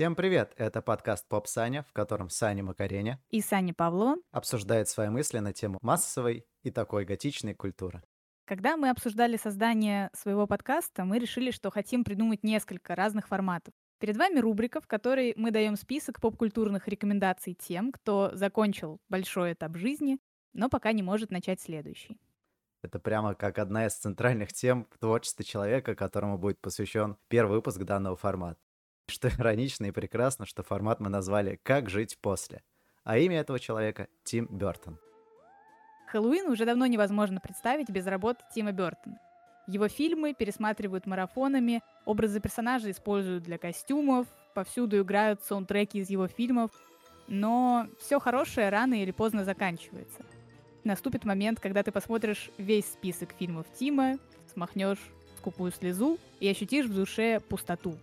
Всем привет! Это подкаст «Поп Саня», в котором Саня Макареня и Саня Павло обсуждает свои мысли на тему массовой и такой готичной культуры. Когда мы обсуждали создание своего подкаста, мы решили, что хотим придумать несколько разных форматов. Перед вами рубрика, в которой мы даем список поп-культурных рекомендаций тем, кто закончил большой этап жизни, но пока не может начать следующий. Это прямо как одна из центральных тем в творчестве человека, которому будет посвящен первый выпуск данного формата. Что иронично и прекрасно, что формат мы назвали «Как жить после». А имя этого человека — Тим Бертон. Хэллоуин уже давно невозможно представить без работы Тима Бертона. Его фильмы пересматривают марафонами, образы персонажей используют для костюмов, повсюду играют саундтреки из его фильмов, но все хорошее рано или поздно заканчивается. Наступит момент, когда ты посмотришь весь список фильмов Тима, смахнешь скупую слезу и ощутишь в душе пустоту.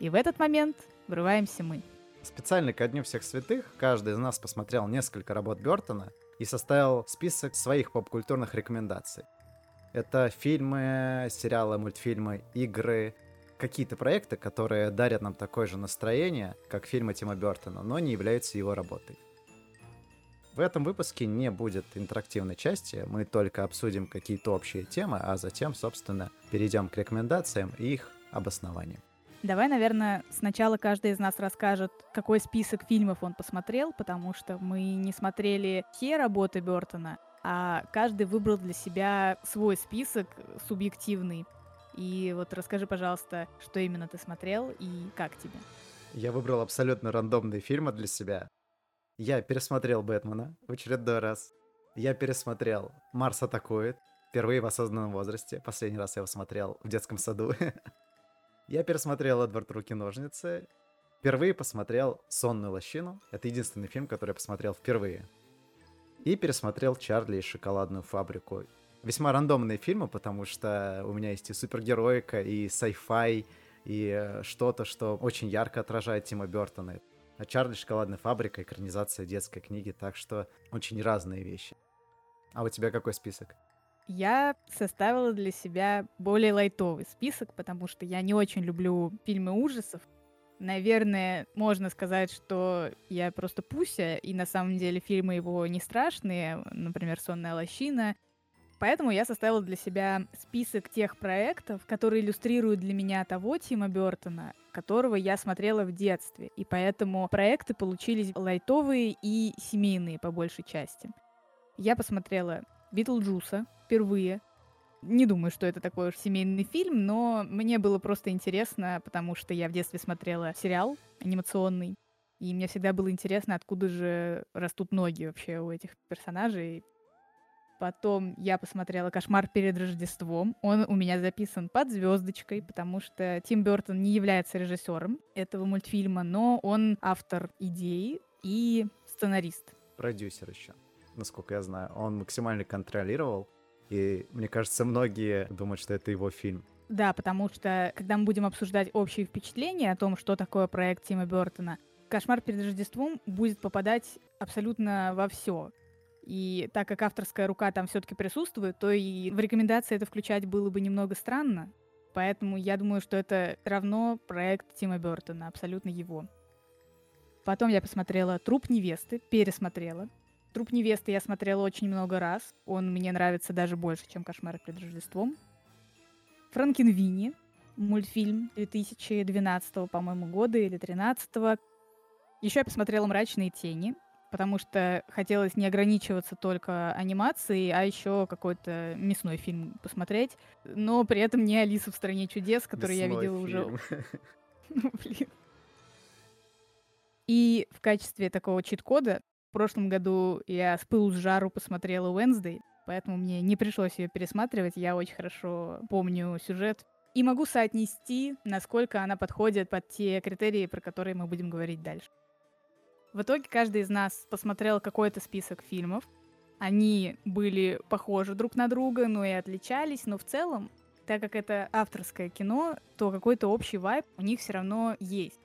И в этот момент врываемся мы. Специально ко Дню всех святых каждый из нас посмотрел несколько работ Бертона и составил список своих поп-культурных рекомендаций. Это фильмы, сериалы, мультфильмы, игры, какие-то проекты, которые дарят нам такое же настроение, как фильмы Тима Бертона, но не являются его работой. В этом выпуске не будет интерактивной части, мы только обсудим какие-то общие темы, а затем, собственно, перейдем к рекомендациям и их обоснованию. Давай, наверное, сначала каждый из нас расскажет, какой список фильмов он посмотрел, потому что мы не смотрели все работы Бертона, а каждый выбрал для себя свой список субъективный. И вот расскажи, пожалуйста, что именно ты смотрел и как тебе. Я выбрал абсолютно рандомные фильмы для себя. Я пересмотрел «Бэтмена» в очередной раз. Я пересмотрел «Марс атакует» впервые в осознанном возрасте. Последний раз я его смотрел в детском саду. Я пересмотрел «Эдвард Руки-ножницы». Впервые посмотрел «Сонную лощину». Это единственный фильм, который я посмотрел впервые. И пересмотрел «Чарли и шоколадную фабрику». Весьма рандомные фильмы, потому что у меня есть и супергероика, и sci-fi, и э, что-то, что очень ярко отражает Тима Бертона. А Чарли шоколадная фабрика, экранизация детской книги, так что очень разные вещи. А у тебя какой список? Я составила для себя более лайтовый список, потому что я не очень люблю фильмы ужасов. Наверное, можно сказать, что я просто пуся, и на самом деле фильмы его не страшные, например, «Сонная лощина». Поэтому я составила для себя список тех проектов, которые иллюстрируют для меня того Тима Бертона, которого я смотрела в детстве. И поэтому проекты получились лайтовые и семейные по большей части. Я посмотрела Битлджуса впервые. Не думаю, что это такой уж семейный фильм, но мне было просто интересно, потому что я в детстве смотрела сериал анимационный, и мне всегда было интересно, откуда же растут ноги вообще у этих персонажей. Потом я посмотрела «Кошмар перед Рождеством». Он у меня записан под звездочкой, потому что Тим Бертон не является режиссером этого мультфильма, но он автор идеи и сценарист. Продюсер еще насколько я знаю. Он максимально контролировал, и мне кажется, многие думают, что это его фильм. Да, потому что, когда мы будем обсуждать общие впечатления о том, что такое проект Тима Бертона, «Кошмар перед Рождеством» будет попадать абсолютно во все. И так как авторская рука там все-таки присутствует, то и в рекомендации это включать было бы немного странно. Поэтому я думаю, что это равно проект Тима Бертона, абсолютно его. Потом я посмотрела «Труп невесты», пересмотрела. Труп невесты я смотрела очень много раз. Он мне нравится даже больше, чем Кошмар перед Рождеством. Франкенвини, мультфильм 2012, по-моему, года или 2013. Еще я посмотрела «Мрачные тени», потому что хотелось не ограничиваться только анимацией, а еще какой-то мясной фильм посмотреть. Но при этом не «Алиса в стране чудес», который мясной я видела фильм. уже... Ну, блин. И в качестве такого чит-кода в прошлом году я с пылу с жару посмотрела Wednesday, поэтому мне не пришлось ее пересматривать. Я очень хорошо помню сюжет и могу соотнести, насколько она подходит под те критерии, про которые мы будем говорить дальше. В итоге каждый из нас посмотрел какой-то список фильмов. Они были похожи друг на друга, но и отличались, но в целом, так как это авторское кино, то какой-то общий вайб у них все равно есть.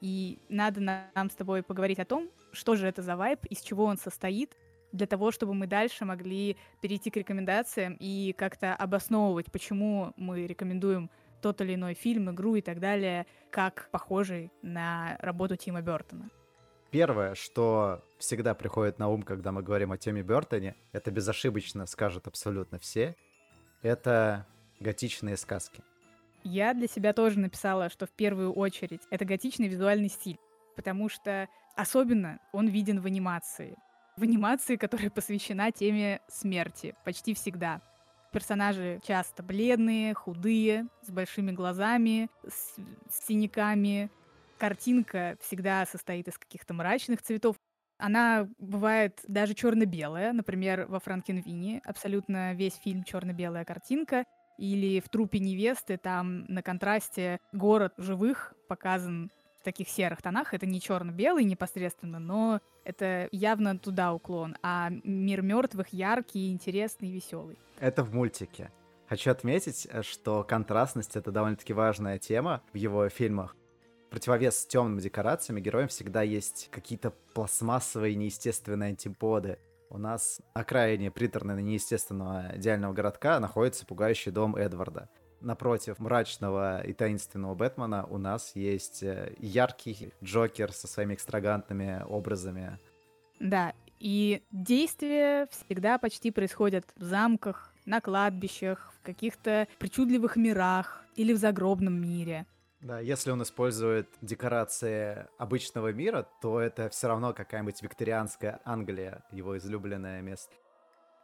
И надо нам с тобой поговорить о том, что же это за вайб, из чего он состоит, для того, чтобы мы дальше могли перейти к рекомендациям и как-то обосновывать, почему мы рекомендуем тот или иной фильм, игру и так далее, как похожий на работу Тима Бертона. Первое, что всегда приходит на ум, когда мы говорим о Тиме Бертоне, это безошибочно скажут абсолютно все, это готичные сказки. Я для себя тоже написала, что в первую очередь это готичный визуальный стиль, потому что особенно он виден в анимации. В анимации, которая посвящена теме смерти почти всегда. Персонажи часто бледные, худые, с большими глазами, с, с синяками. Картинка всегда состоит из каких-то мрачных цветов. Она бывает даже черно-белая, например, во Франкенвине абсолютно весь фильм черно-белая картинка, или в трупе невесты там на контрасте город живых показан таких серых тонах. Это не черно-белый непосредственно, но это явно туда уклон. А мир мертвых яркий, интересный, веселый. Это в мультике. Хочу отметить, э, что контрастность это довольно-таки важная тема в его фильмах. Противовес с темными декорациями героям всегда есть какие-то пластмассовые неестественные антиподы. У нас на окраине приторного неестественного идеального городка находится пугающий дом Эдварда. Напротив мрачного и таинственного Бэтмена у нас есть э, яркий Джокер со своими экстравагантными образами. Да, и действия всегда почти происходят в замках, на кладбищах, в каких-то причудливых мирах или в загробном мире. Да, если он использует декорации обычного мира, то это все равно какая-нибудь викторианская Англия, его излюбленное место.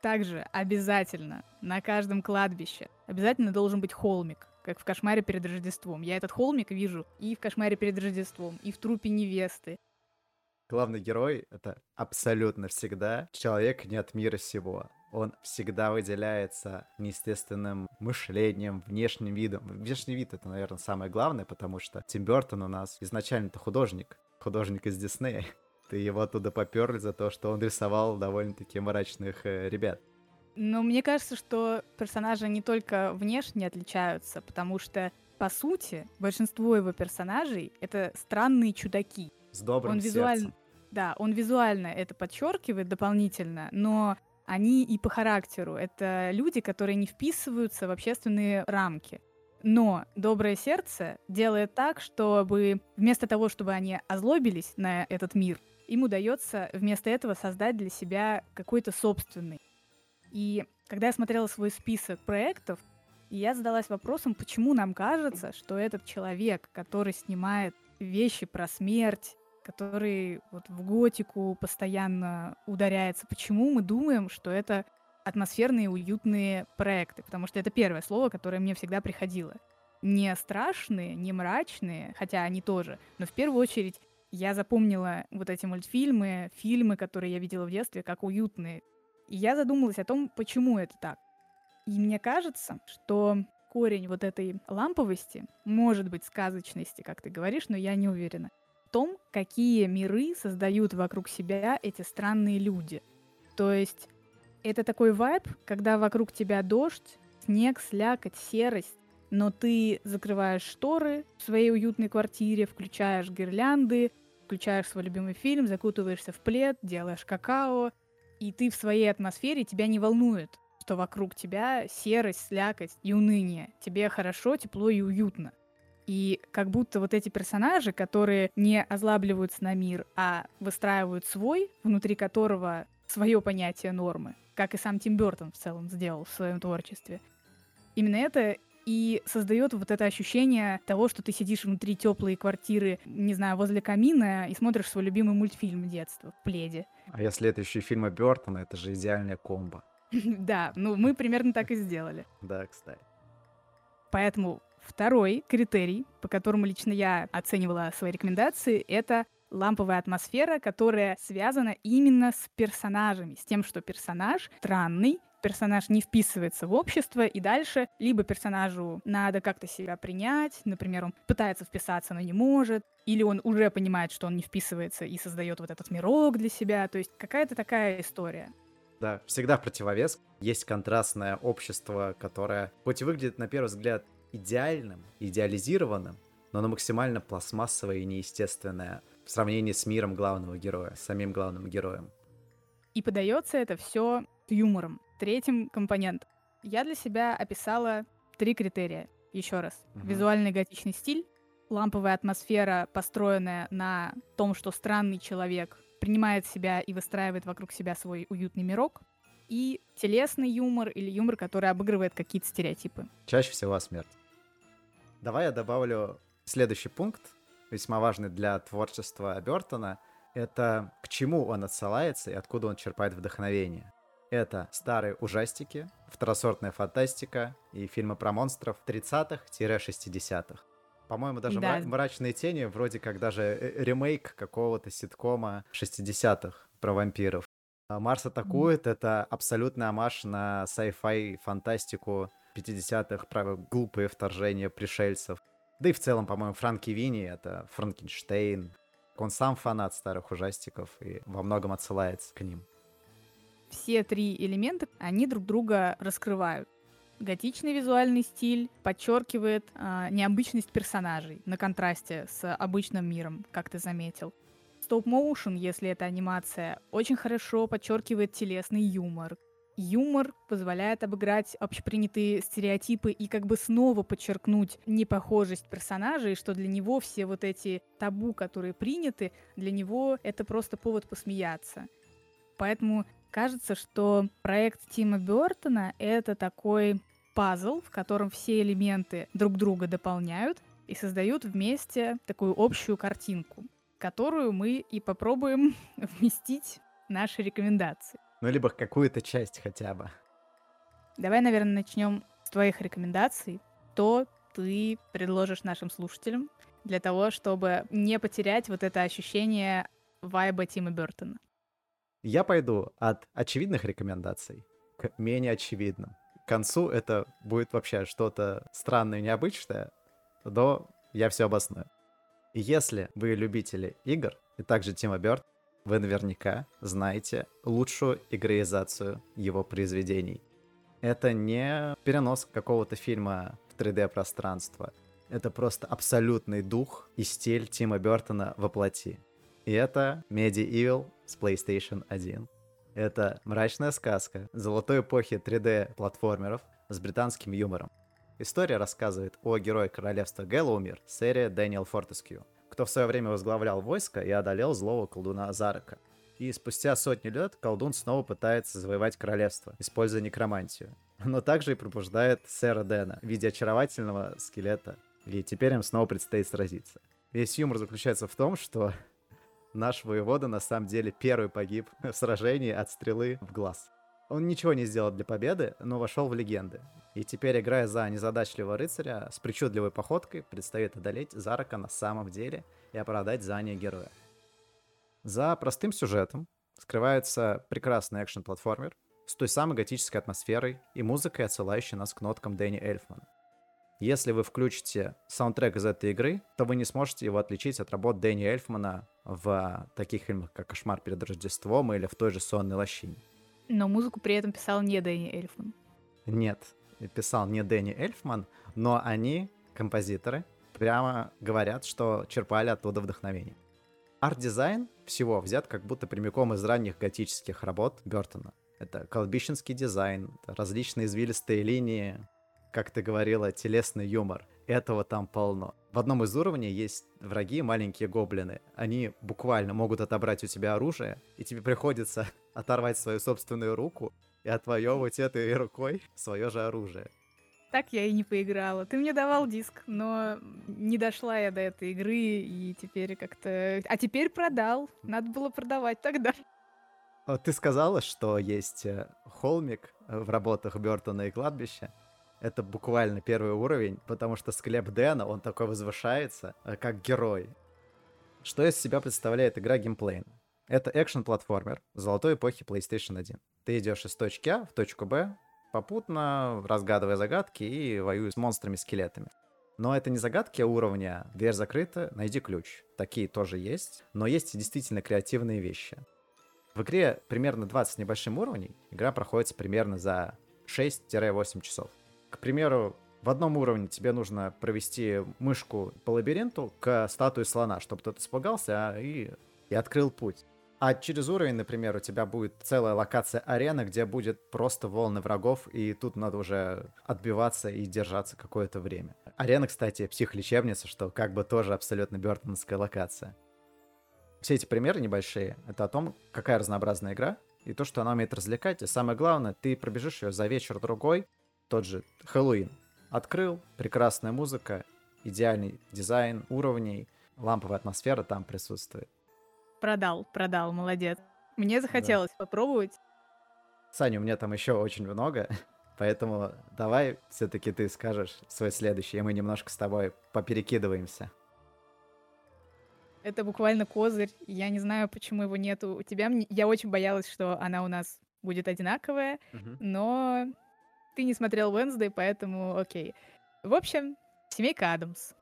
Также обязательно на каждом кладбище обязательно должен быть холмик, как в «Кошмаре перед Рождеством». Я этот холмик вижу и в «Кошмаре перед Рождеством», и в «Трупе невесты», главный герой — это абсолютно всегда человек не от мира сего. Он всегда выделяется неестественным мышлением, внешним видом. Внешний вид — это, наверное, самое главное, потому что Тим Бертон у нас изначально-то художник. Художник из Диснея. Ты его оттуда поперли за то, что он рисовал довольно-таки мрачных э, ребят. Но мне кажется, что персонажи не только внешне отличаются, потому что, по сути, большинство его персонажей — это странные чудаки. С добрым он визуально, да, он визуально это подчеркивает дополнительно, но они и по характеру. Это люди, которые не вписываются в общественные рамки. Но доброе сердце делает так, чтобы вместо того, чтобы они озлобились на этот мир, им удается вместо этого создать для себя какой-то собственный. И когда я смотрела свой список проектов, я задалась вопросом, почему нам кажется, что этот человек, который снимает вещи про смерть, который вот в готику постоянно ударяется. Почему мы думаем, что это атмосферные уютные проекты? Потому что это первое слово, которое мне всегда приходило. Не страшные, не мрачные, хотя они тоже, но в первую очередь я запомнила вот эти мультфильмы, фильмы, которые я видела в детстве, как уютные. И я задумалась о том, почему это так. И мне кажется, что корень вот этой ламповости, может быть, сказочности, как ты говоришь, но я не уверена, том, какие миры создают вокруг себя эти странные люди. То есть это такой вайб, когда вокруг тебя дождь, снег, слякоть, серость, но ты закрываешь шторы в своей уютной квартире, включаешь гирлянды, включаешь свой любимый фильм, закутываешься в плед, делаешь какао, и ты в своей атмосфере, тебя не волнует, что вокруг тебя серость, слякоть и уныние. Тебе хорошо, тепло и уютно. И как будто вот эти персонажи, которые не озлабливаются на мир, а выстраивают свой, внутри которого свое понятие нормы, как и сам Тим Бертон в целом сделал в своем творчестве. Именно это и создает вот это ощущение того, что ты сидишь внутри теплой квартиры, не знаю, возле камина и смотришь свой любимый мультфильм детства в пледе. А если это еще и фильмы Бертона, это же идеальная комбо. Да, ну мы примерно так и сделали. Да, кстати. Поэтому Второй критерий, по которому лично я оценивала свои рекомендации, это ламповая атмосфера, которая связана именно с персонажами, с тем, что персонаж странный, персонаж не вписывается в общество, и дальше либо персонажу надо как-то себя принять, например, он пытается вписаться, но не может, или он уже понимает, что он не вписывается и создает вот этот мирок для себя, то есть какая-то такая история. Да, всегда противовес. Есть контрастное общество, которое хоть и выглядит на первый взгляд идеальным, идеализированным, но оно максимально пластмассовое и неестественное в сравнении с миром главного героя, с самим главным героем. И подается это все юмором. Третьим компонентом. Я для себя описала три критерия. еще раз. Мгм. Визуальный готичный стиль, ламповая атмосфера, построенная на том, что странный человек принимает себя и выстраивает вокруг себя свой уютный мирок, и телесный юмор или юмор, который обыгрывает какие-то стереотипы. Чаще всего о смерти. Давай я добавлю следующий пункт, весьма важный для творчества Бертона. Это к чему он отсылается и откуда он черпает вдохновение. Это старые ужастики, второсортная фантастика и фильмы про монстров 30-х-60-х. По-моему, даже Да. мра- «Мрачные тени» вроде как даже э, ремейк какого-то ситкома 60-х про вампиров. А «Марс атакует» — это абсолютный амаш на sci-fi фантастику 50-х, про глупые вторжения пришельцев. Да и в целом, по-моему, Франки Винни — это Франкенштейн. Он сам фанат старых ужастиков и во многом отсылается к ним. Все три элемента, они друг друга раскрывают. Готичный визуальный стиль подчеркивает а, необычность персонажей на контрасте с обычным миром, как ты заметил. Стоп-моушен, если это анимация, очень хорошо подчеркивает телесный юмор. Юмор позволяет обыграть общепринятые стереотипы и как бы снова подчеркнуть непохожесть персонажей, что для него все вот эти табу, которые приняты, для него это просто повод посмеяться. Поэтому кажется, что проект Тима Бертона — это такой пазл, в котором все элементы друг друга дополняют и создают вместе такую общую картинку, которую мы и попробуем вместить наши рекомендации. Ну, либо какую-то часть хотя бы. Давай, наверное, начнем с твоих рекомендаций. Что ты предложишь нашим слушателям для того, чтобы не потерять вот это ощущение вайба Тима Бертона? Я пойду от очевидных рекомендаций к менее очевидным. К концу это будет вообще что-то странное и необычное, но я все обосную. Если вы любители игр, и также Тима Бёрд, вы наверняка знаете лучшую игроизацию его произведений. Это не перенос какого-то фильма в 3D-пространство. Это просто абсолютный дух и стиль Тима Бертона воплоти. И это Medieval с PlayStation 1. Это мрачная сказка золотой эпохи 3D-платформеров с британским юмором. История рассказывает о герое королевства Гэллоумир, серия Дэниел Фортескью, кто в свое время возглавлял войско и одолел злого колдуна Зарака. И спустя сотни лет колдун снова пытается завоевать королевство, используя некромантию. Но также и пробуждает сэра Дэна в виде очаровательного скелета. И теперь им снова предстоит сразиться. Весь юмор заключается в том, что наш воевода на самом деле первый погиб в сражении от стрелы в глаз. Он ничего не сделал для победы, но вошел в легенды. И теперь, играя за незадачливого рыцаря, с причудливой походкой предстоит одолеть Зарака на самом деле и оправдать звание героя. За простым сюжетом скрывается прекрасный экшен-платформер с той самой готической атмосферой и музыкой, отсылающей нас к ноткам Дэнни Эльфмана. Если вы включите саундтрек из этой игры, то вы не сможете его отличить от работ Дэнни Эльфмана в таких фильмах, как «Кошмар перед Рождеством» или в той же «Сонной лощине». Но музыку при этом писал не Дэнни Эльфман. Нет, писал не Дэнни Эльфман, но они, композиторы, прямо говорят, что черпали оттуда вдохновение. Арт-дизайн всего взят как будто прямиком из ранних готических работ Бертона. Это кладбищенский дизайн, различные извилистые линии, как ты говорила, телесный юмор. Этого там полно. В одном из уровней есть враги, маленькие гоблины. Они буквально могут отобрать у тебя оружие, и тебе приходится оторвать свою собственную руку и отвоевывать этой рукой свое же оружие. Так я и не поиграла. Ты мне давал диск, но не дошла я до этой игры, и теперь как-то... А теперь продал. Надо было продавать тогда. А Ты сказала, что есть э, холмик в работах Бертона и кладбища. Это буквально первый уровень, потому что склеп Дэна, он такой возвышается, э, как герой. Что из себя представляет игра геймплейн? Это экшен-платформер золотой эпохи PlayStation 1. Ты идешь из точки А в точку Б, попутно разгадывая загадки и воюя с монстрами-скелетами. Но это не загадки уровня «Дверь закрыта, найди ключ». Такие тоже есть, но есть и действительно креативные вещи. В игре примерно 20 с небольшим уровней, игра проходится примерно за 6-8 часов. К примеру, в одном уровне тебе нужно провести мышку по лабиринту к статуе слона, чтобы тот испугался а, и, и открыл путь. А через уровень, например, у тебя будет целая локация арены, где будет просто волны врагов, и тут надо уже отбиваться и держаться какое-то время. Арена, кстати, психолечебница, что как бы тоже абсолютно бёртоновская локация. Все эти примеры небольшие, это о том, какая разнообразная игра, и то, что она умеет развлекать, и самое главное, ты пробежишь ее за вечер-другой, тот же Хэллоуин. Открыл, прекрасная музыка, идеальный дизайн уровней, ламповая атмосфера там присутствует. Продал, продал, молодец. Мне захотелось да. попробовать. Саня, у меня там еще очень много, поэтому давай все-таки ты скажешь свой следующий, и мы немножко с тобой поперекидываемся. Это буквально козырь. Я не знаю, почему его нету у тебя. Я очень боялась, что она у нас будет одинаковая, угу. но ты не смотрел Wednesday, поэтому окей. В общем, семейка Адамс.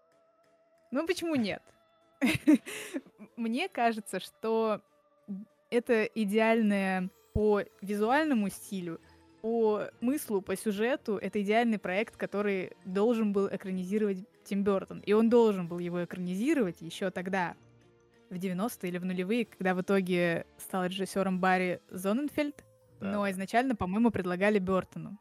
Ну почему нет? Мне кажется, что это идеальное по визуальному стилю, по смыслу, по сюжету, это идеальный проект, который должен был экранизировать Тим Бертон. И он должен был его экранизировать еще тогда, в 90-е или в нулевые, когда в итоге стал режиссером Барри Зоненфельд, да. но изначально, по-моему, предлагали Бертону.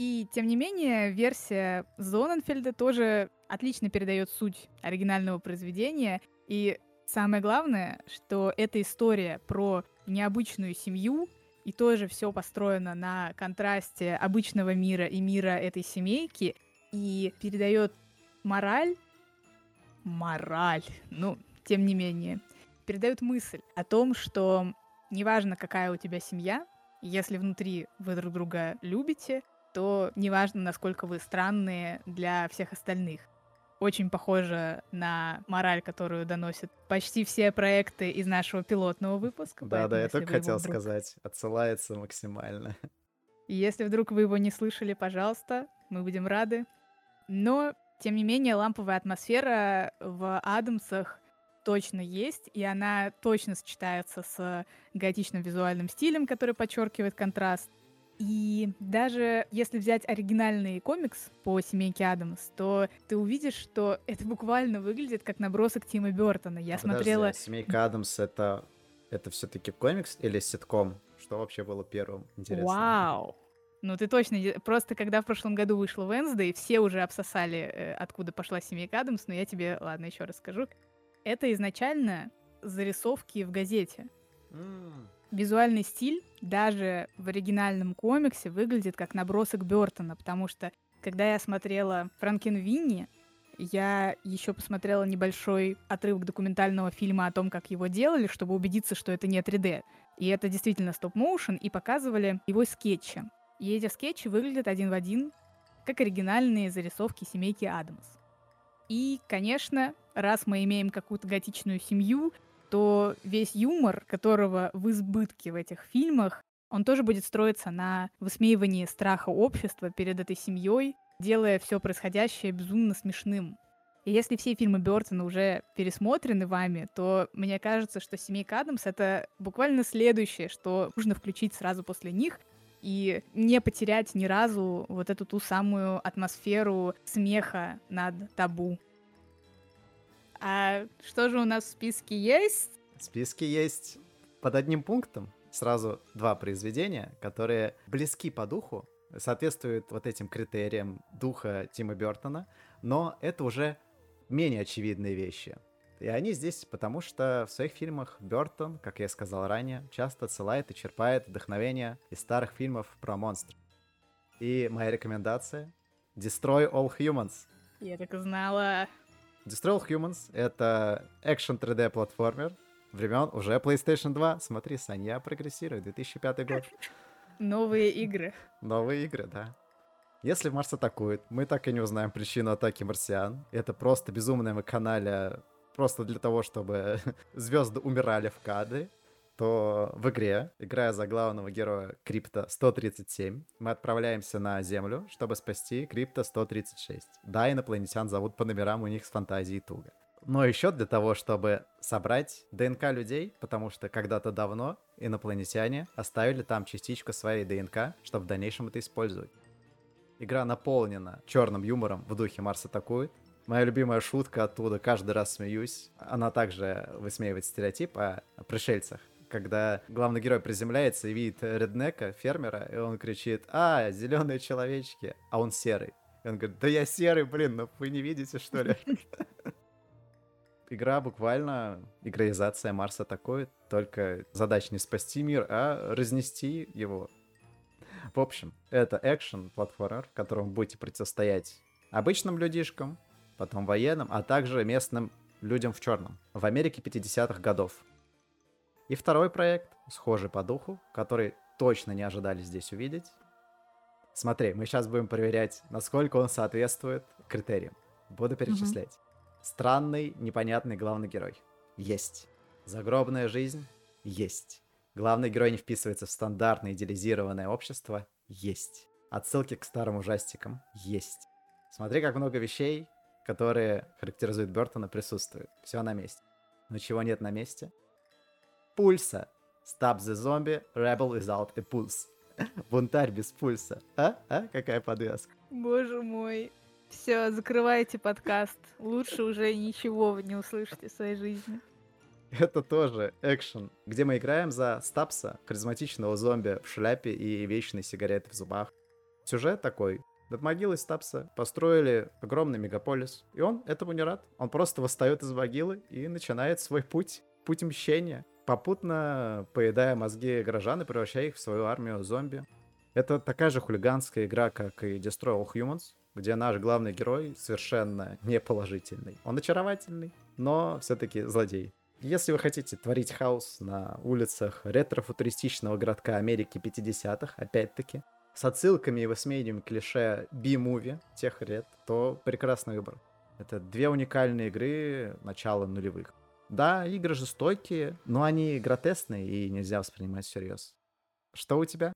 И, тем не менее, версия Зоненфельда тоже отлично передает суть оригинального произведения. И самое главное, что эта история про необычную семью, и тоже все построено на контрасте обычного мира и мира этой семейки, и передает мораль, мораль, ну, тем не менее, передает мысль о том, что неважно, какая у тебя семья, если внутри вы друг друга любите, то неважно, насколько вы странные для всех остальных. Очень похоже на мораль, которую доносят почти все проекты из нашего пилотного выпуска. Да, да, я только хотел вдруг... сказать. Отсылается максимально. если вдруг вы его не слышали, пожалуйста, мы будем рады. Но, тем не менее, ламповая атмосфера в Адамсах точно есть, и она точно сочетается с готичным визуальным стилем, который подчеркивает контраст. И даже если взять оригинальный комикс по семейке Адамс, то ты увидишь, что это буквально выглядит как набросок Тима Бертона. Я а смотрела... Подожди, семейка Адамс это, это все-таки комикс или ситком? Что вообще было первым? Интересно. Вау! Ну, ты точно... Просто когда в прошлом году вышел Wednesday, все уже обсосали, э, откуда пошла семейка Адамс, но я тебе, ладно, еще расскажу. Это изначально зарисовки в газете. Mm. Визуальный стиль даже в оригинальном комиксе выглядит как набросок Бертона, потому что когда я смотрела Франкен Винни, я еще посмотрела небольшой отрывок документального фильма о том, как его делали, чтобы убедиться, что это не 3D. И это действительно стоп-моушен, и показывали его скетчи. И эти скетчи выглядят один в один, как оригинальные зарисовки семейки Адамс. И, конечно, раз мы имеем какую-то готичную семью, то весь юмор, которого в избытке в этих фильмах, он тоже будет строиться на высмеивании страха общества перед этой семьей, делая все происходящее безумно смешным. И если все фильмы Бертона уже пересмотрены вами, то мне кажется, что «Семейка Адамс» — это буквально следующее, что нужно включить сразу после них, и не потерять ни разу вот эту ту самую атмосферу смеха над табу. А что же у нас в списке есть? В списке есть под одним пунктом сразу два произведения, которые близки по духу, соответствуют вот этим критериям духа Тима Бертона, но это уже менее очевидные вещи. И они здесь потому, что в своих фильмах Бертон, как я сказал ранее, часто отсылает и черпает вдохновение из старых фильмов про монстров. И моя рекомендация — Destroy All Humans. Я так и знала. Destroy All Humans — это экшен 3D платформер времен уже PlayStation 2. Смотри, Сань, я прогрессирую, 2005 год. Новые игры. Новые игры, да. Если Марс атакует, мы так и не узнаем причину атаки марсиан. Это просто безумное вакханалия, просто для того, чтобы звезды умирали в кадре то в игре, играя за главного героя Крипта 137, мы отправляемся на Землю, чтобы спасти Крипта 136. Да, инопланетян зовут по номерам у них с фантазией туго. Но еще для того, чтобы собрать ДНК людей, потому что когда-то давно инопланетяне оставили там частичку своей ДНК, чтобы в дальнейшем это использовать. Игра наполнена черным юмором в духе Марс атакует, Моя любимая шутка оттуда, каждый раз смеюсь. Она также высмеивает стереотип о пришельцах когда главный герой приземляется и видит реднека, фермера, и он кричит, а, зеленые человечки, а он серый. И он говорит, да я серый, блин, ну вы не видите, что ли? Игра буквально игроизация Марса такой, только задача не спасти мир, а разнести его. В общем, это экшен платформер, в котором вы будете противостоять обычным людишкам, потом военным, а также местным людям в черном в Америке 50-х годов. И второй проект, схожий по духу, который точно не ожидали здесь увидеть. Смотри, мы сейчас будем проверять, насколько он соответствует критериям. Буду перечислять. Mm-hmm. Странный, непонятный главный герой. Есть. Загробная жизнь. Есть. Главный герой не вписывается в стандартное идеализированное общество. Есть. Отсылки к старым ужастикам. Есть. Смотри, как много вещей, которые характеризуют Бертона, присутствуют. Все на месте. Но чего нет на месте? Пульса. Stop the zombie, rebel without a pulse. Бунтарь без пульса. А? А? Какая подвеска. Боже мой. Все, закрывайте подкаст. Лучше уже ничего вы не услышите в своей жизни. Это тоже экшен, где мы играем за Стапса, харизматичного зомби в шляпе и вечной сигареты в зубах. Сюжет такой. Над могилой Стапса построили огромный мегаполис, и он этому не рад. Он просто восстает из могилы и начинает свой путь, путь мщения, попутно поедая мозги горожан и превращая их в свою армию зомби. Это такая же хулиганская игра, как и Destroy All Humans, где наш главный герой совершенно не положительный. Он очаровательный, но все-таки злодей. Если вы хотите творить хаос на улицах ретро-футуристичного городка Америки 50-х, опять-таки, с отсылками и высмеянием клише B-movie тех лет, то прекрасный выбор. Это две уникальные игры начала нулевых. Да, игры жестокие, но они гротесные и нельзя воспринимать всерьез. Что у тебя?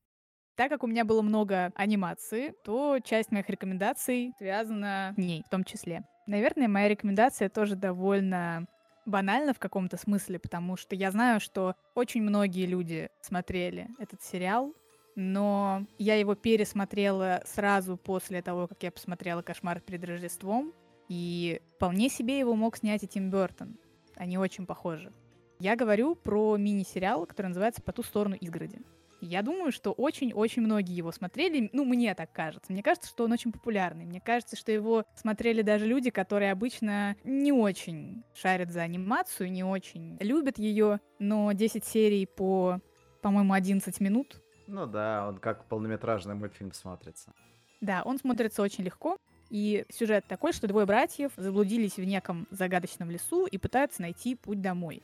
Так как у меня было много анимации, то часть моих рекомендаций связана с ней в том числе. Наверное, моя рекомендация тоже довольно банальна в каком-то смысле, потому что я знаю, что очень многие люди смотрели этот сериал, но я его пересмотрела сразу после того, как я посмотрела «Кошмар перед Рождеством», и вполне себе его мог снять и Тим Бертон. Они очень похожи. Я говорю про мини-сериал, который называется «По ту сторону изгороди». Я думаю, что очень-очень многие его смотрели. Ну, мне так кажется. Мне кажется, что он очень популярный. Мне кажется, что его смотрели даже люди, которые обычно не очень шарят за анимацию, не очень любят ее. Но 10 серий по, по-моему, 11 минут. Ну да, он как полнометражный мультфильм смотрится. Да, он смотрится очень легко. И сюжет такой, что двое братьев заблудились в неком загадочном лесу и пытаются найти путь домой.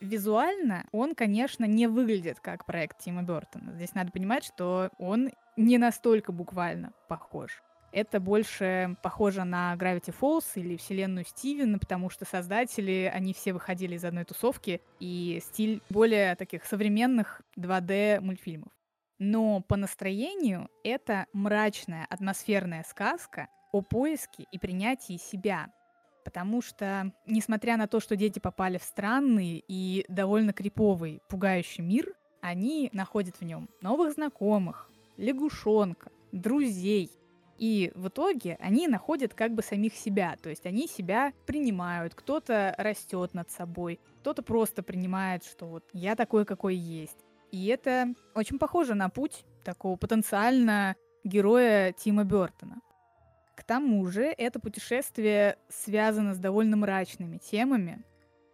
Визуально он, конечно, не выглядит как проект Тима Бертона. Здесь надо понимать, что он не настолько буквально похож. Это больше похоже на Gravity Falls или вселенную Стивена, потому что создатели, они все выходили из одной тусовки, и стиль более таких современных 2D мультфильмов. Но по настроению это мрачная атмосферная сказка о поиске и принятии себя, Потому что, несмотря на то, что дети попали в странный и довольно криповый, пугающий мир, они находят в нем новых знакомых, лягушонка, друзей. И в итоге они находят как бы самих себя, то есть они себя принимают, кто-то растет над собой, кто-то просто принимает, что вот я такой, какой есть. И это очень похоже на путь такого потенциально героя Тима Бертона. К тому же это путешествие связано с довольно мрачными темами.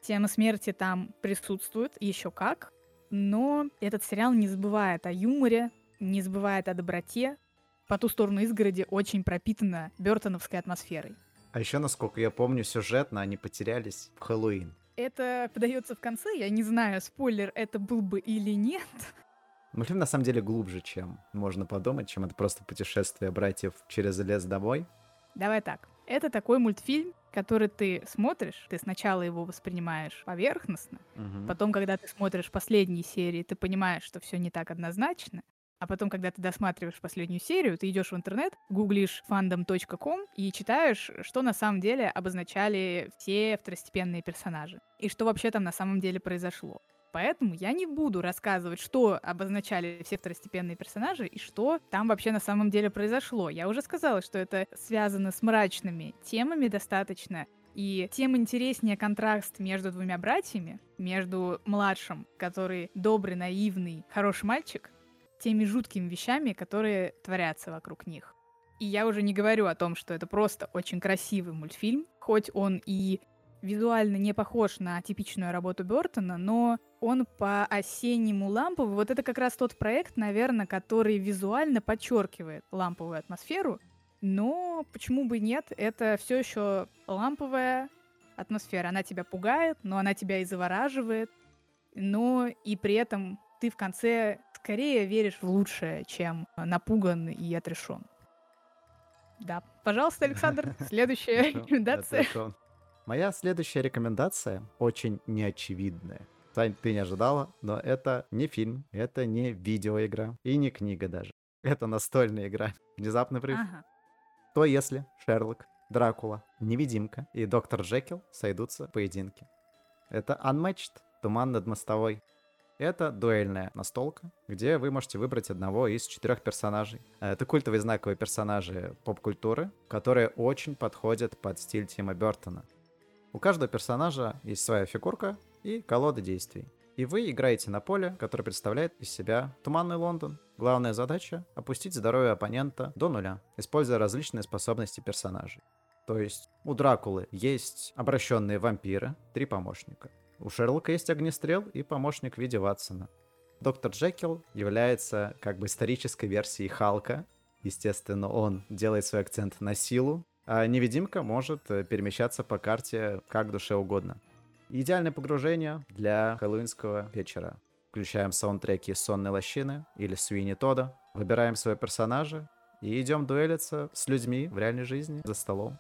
Тема смерти там присутствует еще как, но этот сериал не забывает о юморе, не забывает о доброте. По ту сторону изгороди очень пропитана бертоновской атмосферой. А еще, насколько я помню, сюжетно они потерялись в Хэллоуин. Это подается в конце, я не знаю, спойлер это был бы или нет. Мультфильм на самом деле глубже, чем можно подумать, чем это просто путешествие братьев через лес домой. Давай так. Это такой мультфильм, который ты смотришь, ты сначала его воспринимаешь поверхностно, угу. потом, когда ты смотришь последние серии, ты понимаешь, что все не так однозначно, а потом, когда ты досматриваешь последнюю серию, ты идешь в интернет, гуглишь fandom.com и читаешь, что на самом деле обозначали все второстепенные персонажи. И что вообще там на самом деле произошло. Поэтому я не буду рассказывать, что обозначали все второстепенные персонажи и что там вообще на самом деле произошло. Я уже сказала, что это связано с мрачными темами достаточно, И тем интереснее контраст между двумя братьями, между младшим, который добрый, наивный, хороший мальчик, теми жуткими вещами, которые творятся вокруг них. И я уже не говорю о том, что это просто очень красивый мультфильм, хоть он и визуально не похож на типичную работу Бертона, но он по осеннему ламповый. Вот это как раз тот проект, наверное, который визуально подчеркивает ламповую атмосферу. Но почему бы нет? Это все еще ламповая атмосфера. Она тебя пугает, но она тебя и завораживает. Но и при этом ты в конце скорее веришь в лучшее, чем напуган и отрешен. Да. Пожалуйста, Александр, следующая рекомендация. Моя следующая рекомендация очень неочевидная. Сань, ты не ожидала, но это не фильм, это не видеоигра и не книга даже. Это настольная игра. Внезапный прыв. Ага. То если Шерлок, Дракула, Невидимка и Доктор Джекил сойдутся в поединке. Это Unmatched, Туман над мостовой. Это дуэльная настолка, где вы можете выбрать одного из четырех персонажей. Это культовые знаковые персонажи поп-культуры, которые очень подходят под стиль Тима Бертона. У каждого персонажа есть своя фигурка и колода действий. И вы играете на поле, которое представляет из себя туманный Лондон. Главная задача — опустить здоровье оппонента до нуля, используя различные способности персонажей. То есть у Дракулы есть обращенные вампиры, три помощника. У Шерлока есть огнестрел и помощник в виде Ватсона. Доктор Джекил является как бы исторической версией Халка. Естественно, он делает свой акцент на силу, а невидимка может перемещаться по карте как душе угодно. Идеальное погружение для хэллоуинского вечера. Включаем саундтреки «Сонной лощины» или «Суини Тода», выбираем своего персонажа и идем дуэлиться с людьми в реальной жизни за столом.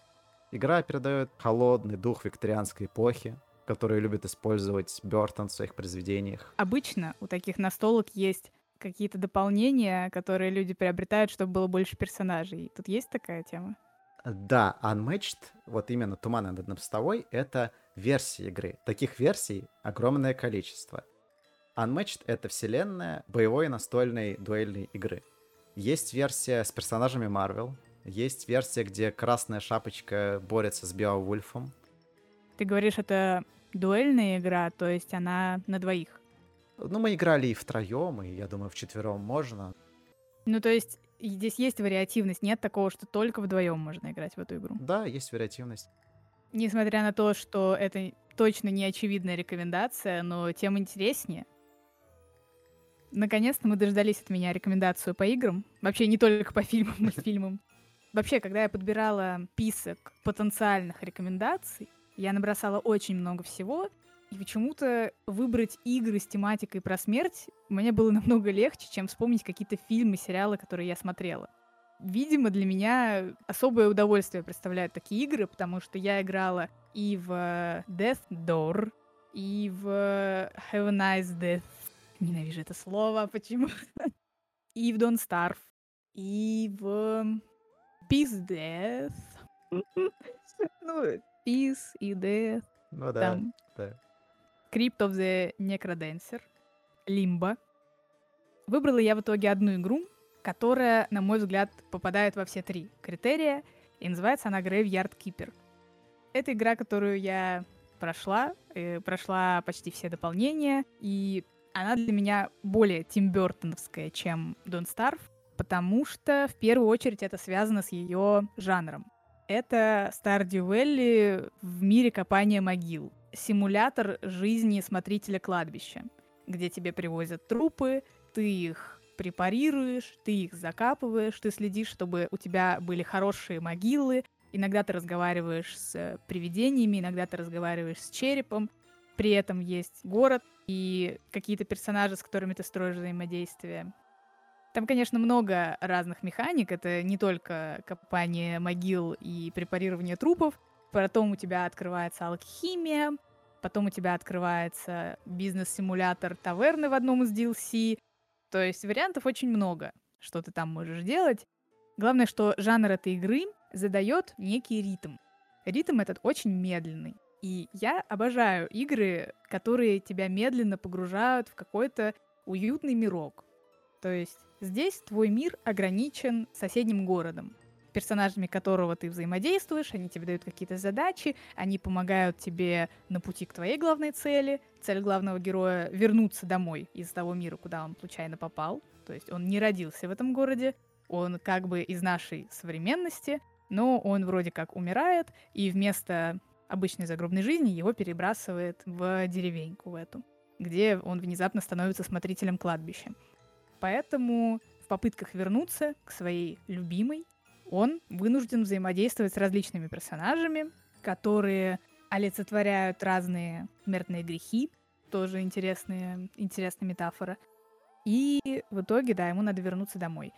Игра передает холодный дух викторианской эпохи, который любит использовать Бертон в своих произведениях. Обычно у таких настолок есть какие-то дополнения, которые люди приобретают, чтобы было больше персонажей. Тут есть такая тема? Да, Unmatched, вот именно Туман над мостовой, это версии игры. Таких версий огромное количество. Unmatched — это вселенная боевой настольной дуэльной игры. Есть версия с персонажами Marvel, есть версия, где Красная Шапочка борется с Беовульфом. Ты говоришь, это дуэльная игра, то есть она на двоих? Ну, мы играли и втроем, и, я думаю, вчетвером можно. Ну, то есть здесь есть вариативность, нет такого, что только вдвоем можно играть в эту игру. Да, есть вариативность. Несмотря на то, что это точно не очевидная рекомендация, но тем интереснее. Наконец-то мы дождались от меня рекомендацию по играм. Вообще не только по фильмам, мультфильмам. Вообще, когда я подбирала список потенциальных рекомендаций, я набросала очень много всего, и почему-то выбрать игры с тематикой про смерть мне было намного легче, чем вспомнить какие-то фильмы, сериалы, которые я смотрела. Видимо, для меня особое удовольствие представляют такие игры, потому что я играла и в Death Door, и в Have a Nice Death. Ненавижу это слово, почему? и в Don't Starve, и в Peace Death. ну, Peace и Death. Ну да, Там. да. Crypt of the Necrodancer, Limbo. Выбрала я в итоге одну игру, которая, на мой взгляд, попадает во все три критерия, и называется она Graveyard Keeper. Это игра, которую я прошла, э, прошла почти все дополнения, и она для меня более тимбертоновская, чем Don't Starve, потому что в первую очередь это связано с ее жанром. Это Stardew Valley в мире копания могил симулятор жизни смотрителя кладбища, где тебе привозят трупы, ты их препарируешь, ты их закапываешь, ты следишь, чтобы у тебя были хорошие могилы, иногда ты разговариваешь с привидениями, иногда ты разговариваешь с черепом, при этом есть город и какие-то персонажи, с которыми ты строишь взаимодействие. Там, конечно, много разных механик. Это не только копание могил и препарирование трупов, Потом у тебя открывается алхимия, потом у тебя открывается бизнес-симулятор таверны в одном из DLC. То есть вариантов очень много, что ты там можешь делать. Главное, что жанр этой игры задает некий ритм. Ритм этот очень медленный. И я обожаю игры, которые тебя медленно погружают в какой-то уютный мирок. То есть здесь твой мир ограничен соседним городом. Персонажами которого ты взаимодействуешь, они тебе дают какие-то задачи, они помогают тебе на пути к твоей главной цели. Цель главного героя — вернуться домой из того мира, куда он случайно попал. То есть он не родился в этом городе, он как бы из нашей современности, но он вроде как умирает, и вместо обычной загробной жизни его перебрасывает в деревеньку в эту, где он внезапно становится смотрителем кладбища. Поэтому в попытках вернуться к своей любимой, он вынужден взаимодействовать с различными персонажами, которые олицетворяют разные смертные грехи, тоже интересная, интересная метафора. И в итоге, да, ему надо вернуться домой.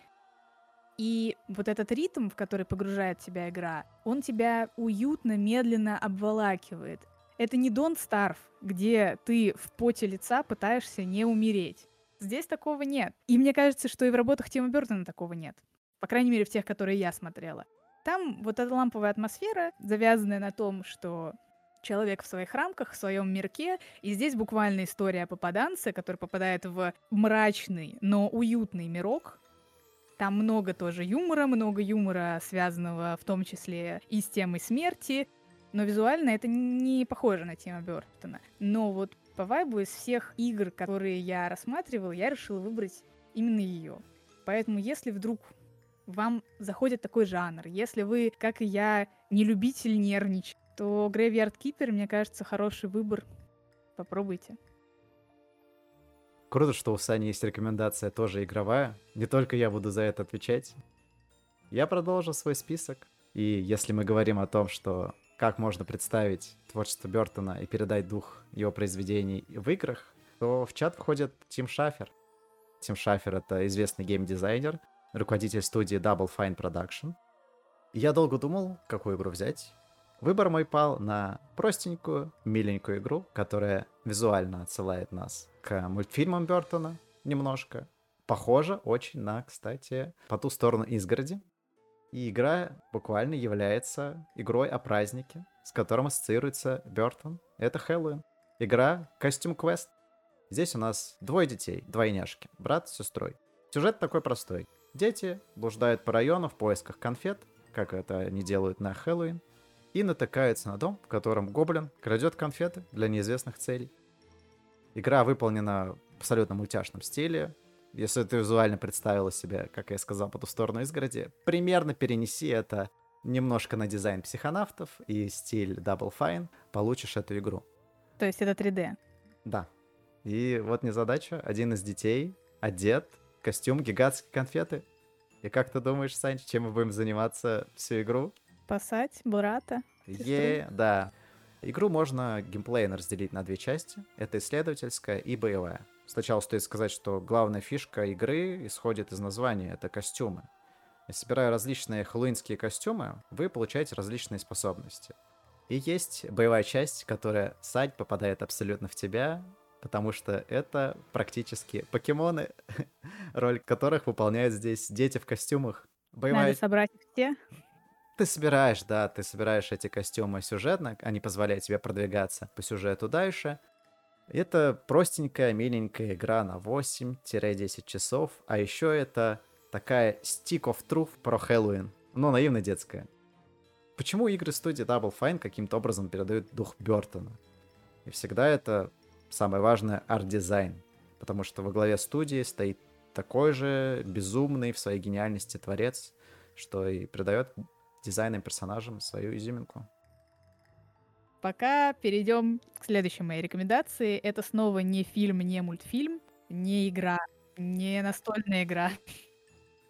И вот этот ритм, в который погружает тебя игра, он тебя уютно, медленно обволакивает. Это не Don't Starve, где ты в поте лица пытаешься не умереть. Здесь такого нет. И мне кажется, что и в работах Тима Бертона такого нет. По крайней мере, в тех, которые я смотрела. Там вот эта ламповая атмосфера, завязанная на том, что человек в своих рамках, в своем мирке. И здесь буквально история попаданца, который попадает в мрачный, но уютный мирок. Там много тоже юмора, много юмора, связанного в том числе и с темой смерти. Но визуально это не похоже на тему Бёртона. Но вот по вайбу из всех игр, которые я рассматривал, я решила выбрать именно ее. Поэтому если вдруг вам заходит такой жанр, если вы, как и я, не любитель нервничать, то Graveyard Keeper, мне кажется, хороший выбор. Попробуйте. Круто, что у Сани есть рекомендация тоже игровая. Не только я буду за это отвечать. Я продолжу свой список. И если мы говорим о том, что как можно представить творчество Бертона и передать дух его произведений в играх, то в чат входит Тим Шафер. Тим Шафер — это известный геймдизайнер, руководитель студии Double Fine Production. Я долго думал, какую игру взять, Выбор мой пал на простенькую, миленькую игру, которая визуально отсылает нас к мультфильмам Бертона немножко. Похоже очень на, кстати, по ту сторону изгороди. И игра буквально является игрой о празднике, с которым ассоциируется Бертон. Это Хэллоуин. Игра Костюм Квест. Здесь у нас двое детей, двойняшки, брат с сестрой. Сюжет такой простой. Дети блуждают по району в поисках конфет, как это они делают на Хэллоуин, и натыкаются на дом, в котором гоблин крадет конфеты для неизвестных целей. Игра выполнена в абсолютно мультяшном стиле. Если ты визуально представила себе, как я сказал, по ту сторону изгороди, примерно перенеси это немножко на дизайн психонавтов и стиль Double Fine, получишь эту игру. То есть это 3D? Да. И вот не задача. Один из детей одет, костюм, гигантские конфеты. И как ты думаешь, Сань, чем мы будем заниматься всю игру? Спасать брата. Е, да. Игру можно геймплейно разделить на две части. Это исследовательская и боевая. Сначала стоит сказать, что главная фишка игры исходит из названия. Это костюмы. Собирая различные хэллоуинские костюмы, вы получаете различные способности. И есть боевая часть, которая садь попадает абсолютно в тебя, потому что это практически покемоны, роль которых выполняют здесь дети в костюмах. Боевая... Надо собрать все ты собираешь, да, ты собираешь эти костюмы сюжетно, они позволяют тебе продвигаться по сюжету дальше. Это простенькая, миленькая игра на 8-10 часов, а еще это такая Stick of Truth про Хэллоуин, но наивно детская. Почему игры студии Double Fine каким-то образом передают дух Бертона? И всегда это самое важное арт-дизайн, потому что во главе студии стоит такой же безумный в своей гениальности творец, что и придает дизайном персонажем свою изюминку. Пока перейдем к следующей моей рекомендации. Это снова не фильм, не мультфильм, не игра, не настольная игра.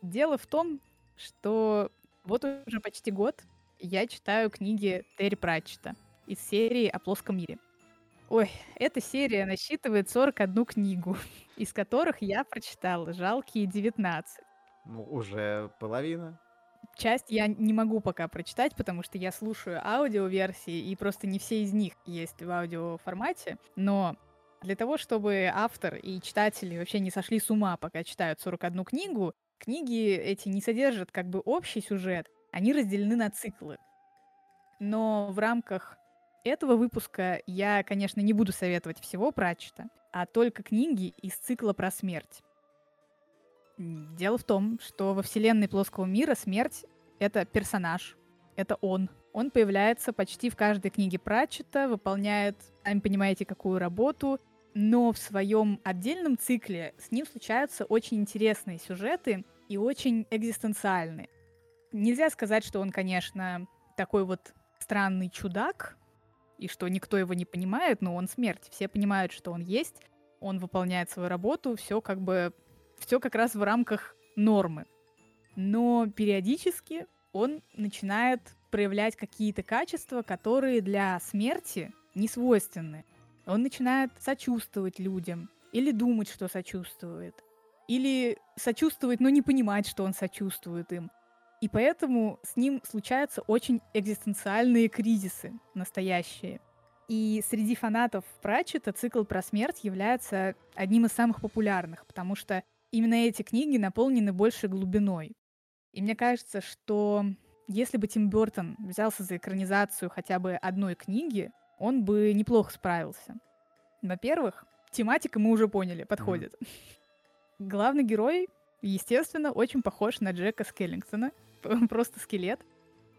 Дело в том, что вот уже почти год я читаю книги Терри Пратчета из серии «О плоском мире». Ой, эта серия насчитывает 41 книгу, из которых я прочитала жалкие 19. Ну, уже половина часть я не могу пока прочитать, потому что я слушаю аудиоверсии, и просто не все из них есть в аудиоформате. Но для того, чтобы автор и читатели вообще не сошли с ума, пока читают 41 книгу, книги эти не содержат как бы общий сюжет, они разделены на циклы. Но в рамках этого выпуска я, конечно, не буду советовать всего прочита, а только книги из цикла про смерть. Дело в том, что во вселенной плоского мира смерть — это персонаж, это он. Он появляется почти в каждой книге Пратчета, выполняет, сами понимаете, какую работу, но в своем отдельном цикле с ним случаются очень интересные сюжеты и очень экзистенциальные. Нельзя сказать, что он, конечно, такой вот странный чудак, и что никто его не понимает, но он смерть. Все понимают, что он есть, он выполняет свою работу, все как бы, все как раз в рамках нормы. Но периодически он начинает проявлять какие-то качества, которые для смерти не свойственны. Он начинает сочувствовать людям или думать, что сочувствует, или сочувствовать, но не понимать, что он сочувствует им. И поэтому с ним случаются очень экзистенциальные кризисы настоящие. И среди фанатов Пратчета цикл про смерть является одним из самых популярных, потому что именно эти книги наполнены больше глубиной. И мне кажется, что если бы Тим Бертон взялся за экранизацию хотя бы одной книги, он бы неплохо справился. Во-первых, тематика мы уже поняли, подходит. Mm-hmm. Главный герой, естественно, очень похож на Джека Скеллингтона, просто скелет.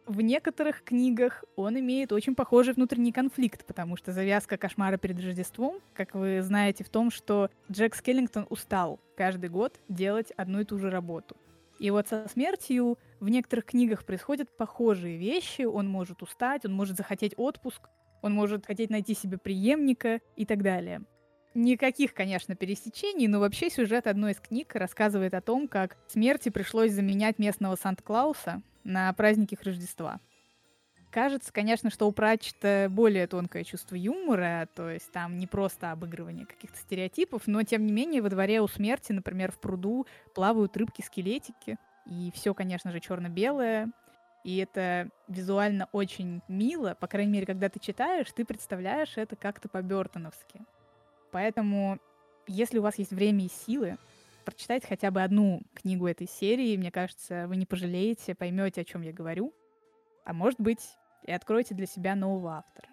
В некоторых книгах он имеет очень похожий внутренний конфликт, потому что завязка кошмара перед Рождеством, как вы знаете, в том, что Джек Скеллингтон устал каждый год делать одну и ту же работу. И вот со смертью в некоторых книгах происходят похожие вещи. Он может устать, он может захотеть отпуск, он может хотеть найти себе преемника и так далее. Никаких, конечно, пересечений, но вообще сюжет одной из книг рассказывает о том, как смерти пришлось заменять местного Санта-Клауса на празднике Рождества. Кажется, конечно, что у Пратчета более тонкое чувство юмора, то есть там не просто обыгрывание каких-то стереотипов, но тем не менее во дворе у смерти, например, в пруду плавают рыбки-скелетики, и все, конечно же, черно-белое, и это визуально очень мило, по крайней мере, когда ты читаешь, ты представляешь это как-то по-бертоновски. Поэтому, если у вас есть время и силы, прочитайте хотя бы одну книгу этой серии. Мне кажется, вы не пожалеете, поймете, о чем я говорю. А может быть, и откроете для себя нового автора.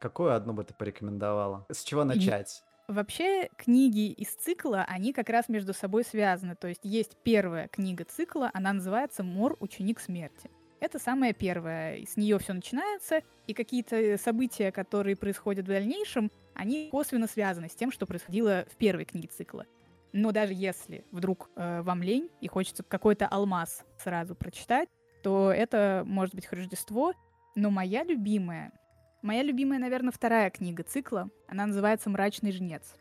Какую одну бы ты порекомендовала? С чего начать? И вообще, книги из цикла, они как раз между собой связаны. То есть есть первая книга цикла, она называется «Мор. Ученик смерти». Это самая первая, с нее все начинается, и какие-то события, которые происходят в дальнейшем, они косвенно связаны с тем, что происходило в первой книге цикла. Но даже если вдруг э, вам лень и хочется какой-то алмаз сразу прочитать, то это может быть Рождество. Но моя любимая, моя любимая, наверное, вторая книга цикла, она называется «Мрачный жнец».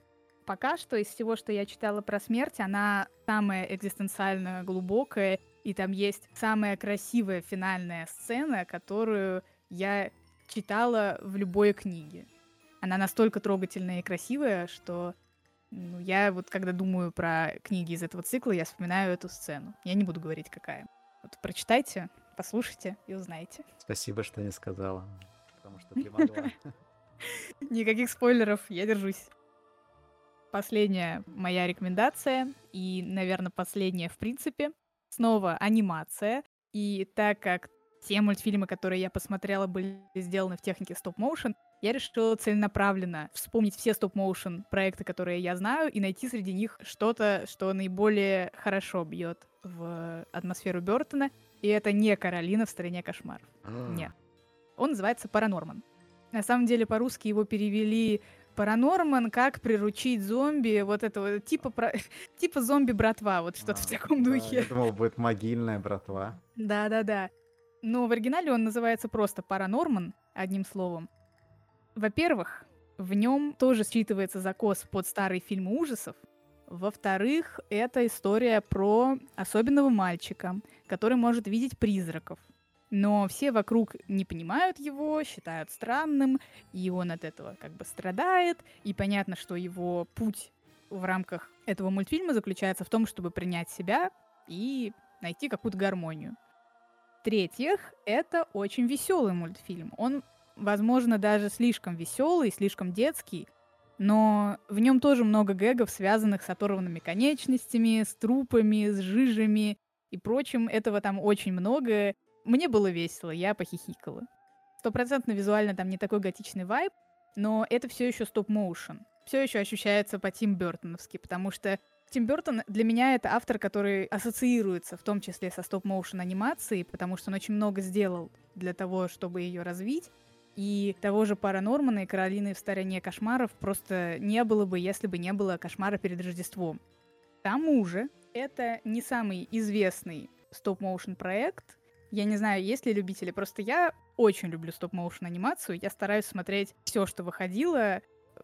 Пока что из всего, что я читала про смерть, она самая экзистенциально глубокая, и там есть самая красивая финальная сцена, которую я читала в любой книге. Она настолько трогательная и красивая, что ну, я вот когда думаю про книги из этого цикла, я вспоминаю эту сцену. Я не буду говорить, какая. Вот прочитайте, послушайте и узнаете. Спасибо, что не сказала, потому что ты могла. Никаких спойлеров, я держусь. Последняя моя рекомендация и, наверное, последняя в принципе. Снова анимация. И так как все мультфильмы, которые я посмотрела, были сделаны в технике стоп-моушен, я решила целенаправленно вспомнить все стоп-моушен проекты, которые я знаю, и найти среди них что-то, что наиболее хорошо бьет в атмосферу Бертона. И это не Каролина в стране кошмаров. А. Нет. Он называется Паранорман. На самом деле по-русски его перевели Паранорман, как приручить зомби, вот это вот, типа, про... типа зомби-братва, вот что-то а, в таком да, духе. Я думал, будет могильная братва. Да-да-да. Но в оригинале он называется просто Паранорман, одним словом. Во-первых, в нем тоже считывается закос под старый фильм ужасов. Во-вторых, это история про особенного мальчика, который может видеть призраков. Но все вокруг не понимают его, считают странным, и он от этого как бы страдает. И понятно, что его путь в рамках этого мультфильма заключается в том, чтобы принять себя и найти какую-то гармонию. В-третьих, это очень веселый мультфильм. Он возможно, даже слишком веселый, слишком детский, но в нем тоже много гэгов, связанных с оторванными конечностями, с трупами, с жижами и прочим. Этого там очень много. Мне было весело, я похихикала. Стопроцентно визуально там не такой готичный вайб, но это все еще стоп-моушен. Все еще ощущается по Тим Бертоновски, потому что Тим Бертон для меня это автор, который ассоциируется в том числе со стоп-моушен анимацией, потому что он очень много сделал для того, чтобы ее развить. И того же Паранормана и Каролины в стороне кошмаров просто не было бы, если бы не было кошмара перед Рождеством. К тому же, это не самый известный стоп-моушен проект. Я не знаю, есть ли любители, просто я очень люблю стоп-моушен анимацию. Я стараюсь смотреть все, что выходило,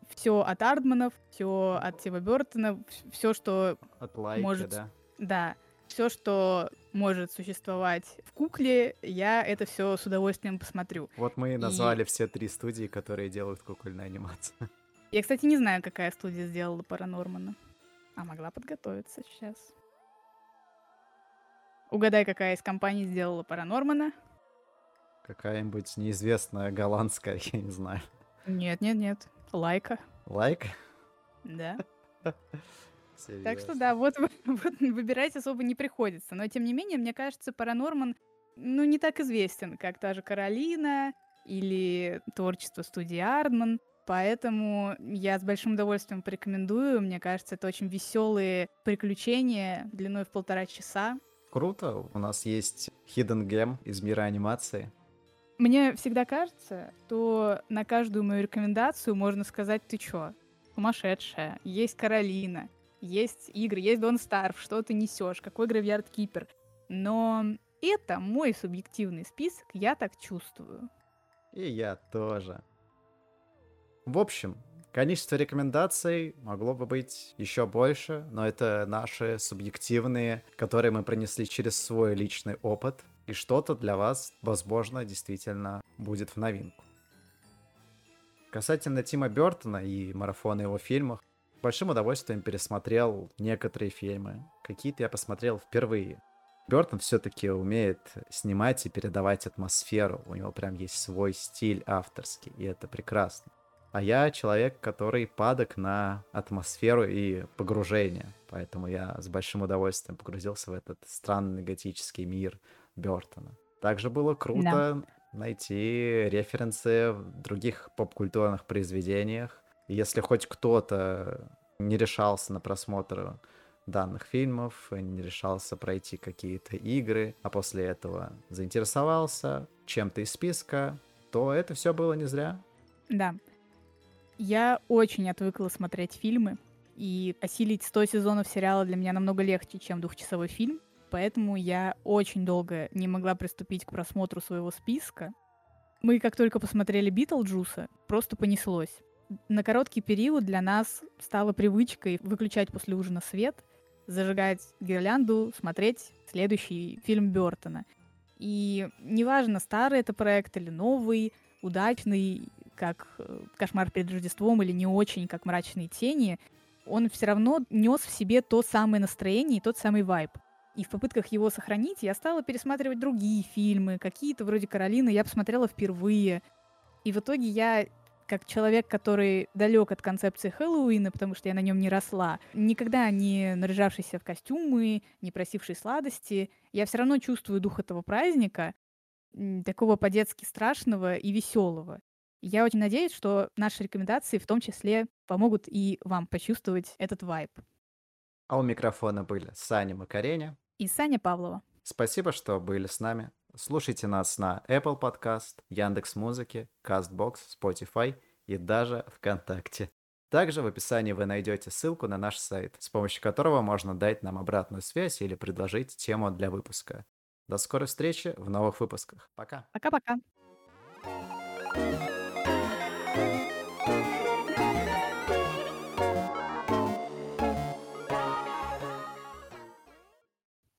все от Ардманов, все от Тима Бертона, все, что От лайка, может... да. Да, все, что может существовать в кукле, я это все с удовольствием посмотрю. Вот мы и назвали все три студии, которые делают кукольную анимацию. Я, кстати, не знаю, какая студия сделала Паранормана. А могла подготовиться сейчас. Угадай, какая из компаний сделала Паранормана? Какая-нибудь неизвестная голландская, я не знаю. Нет, нет, нет. Лайка. Лайка? Да. Так что да, вот, вот выбирать особо не приходится. Но тем не менее, мне кажется, Паранорман ну, не так известен, как та же Каролина или творчество студии Ардман. Поэтому я с большим удовольствием порекомендую. Мне кажется, это очень веселые приключения длиной в полтора часа. Круто, у нас есть Hidden Gem из мира анимации. Мне всегда кажется, что на каждую мою рекомендацию можно сказать «ты чё?» Сумасшедшая. Есть Каролина, есть игры, есть Дон Старв, что ты несешь, какой Гравьярд Кипер. Но это мой субъективный список, я так чувствую. И я тоже. В общем, количество рекомендаций могло бы быть еще больше, но это наши субъективные, которые мы принесли через свой личный опыт, и что-то для вас, возможно, действительно будет в новинку. Касательно Тима Бертона и марафона его фильмов, с большим удовольствием пересмотрел некоторые фильмы. Какие-то я посмотрел впервые. Бертон все-таки умеет снимать и передавать атмосферу. У него прям есть свой стиль авторский, и это прекрасно. А я человек, который падок на атмосферу и погружение. Поэтому я с большим удовольствием погрузился в этот странный готический мир Бертона. Также было круто найти референсы в других поп-культурных произведениях. Если хоть кто-то не решался на просмотр данных фильмов, не решался пройти какие-то игры, а после этого заинтересовался чем-то из списка, то это все было не зря. Да. Я очень отвыкла смотреть фильмы, и осилить 100 сезонов сериала для меня намного легче, чем двухчасовой фильм, поэтому я очень долго не могла приступить к просмотру своего списка. Мы как только посмотрели Битлджуса, просто понеслось. На короткий период для нас стало привычкой выключать после ужина свет, зажигать гирлянду, смотреть следующий фильм Бертона. И неважно, старый это проект или новый, удачный, как э, «Кошмар перед Рождеством» или не очень, как «Мрачные тени», он все равно нес в себе то самое настроение и тот самый вайб. И в попытках его сохранить я стала пересматривать другие фильмы, какие-то вроде «Каролины» я посмотрела впервые. И в итоге я как человек, который далек от концепции Хэллоуина, потому что я на нем не росла, никогда не наряжавшийся в костюмы, не просивший сладости, я все равно чувствую дух этого праздника, такого по-детски страшного и веселого. Я очень надеюсь, что наши рекомендации в том числе помогут и вам почувствовать этот вайб. А у микрофона были Саня Макареня и Саня Павлова. Спасибо, что были с нами. Слушайте нас на Apple Podcast, Яндекс Музыки, Castbox, Spotify и даже ВКонтакте. Также в описании вы найдете ссылку на наш сайт, с помощью которого можно дать нам обратную связь или предложить тему для выпуска. До скорой встречи в новых выпусках. Пока. Пока-пока. thank you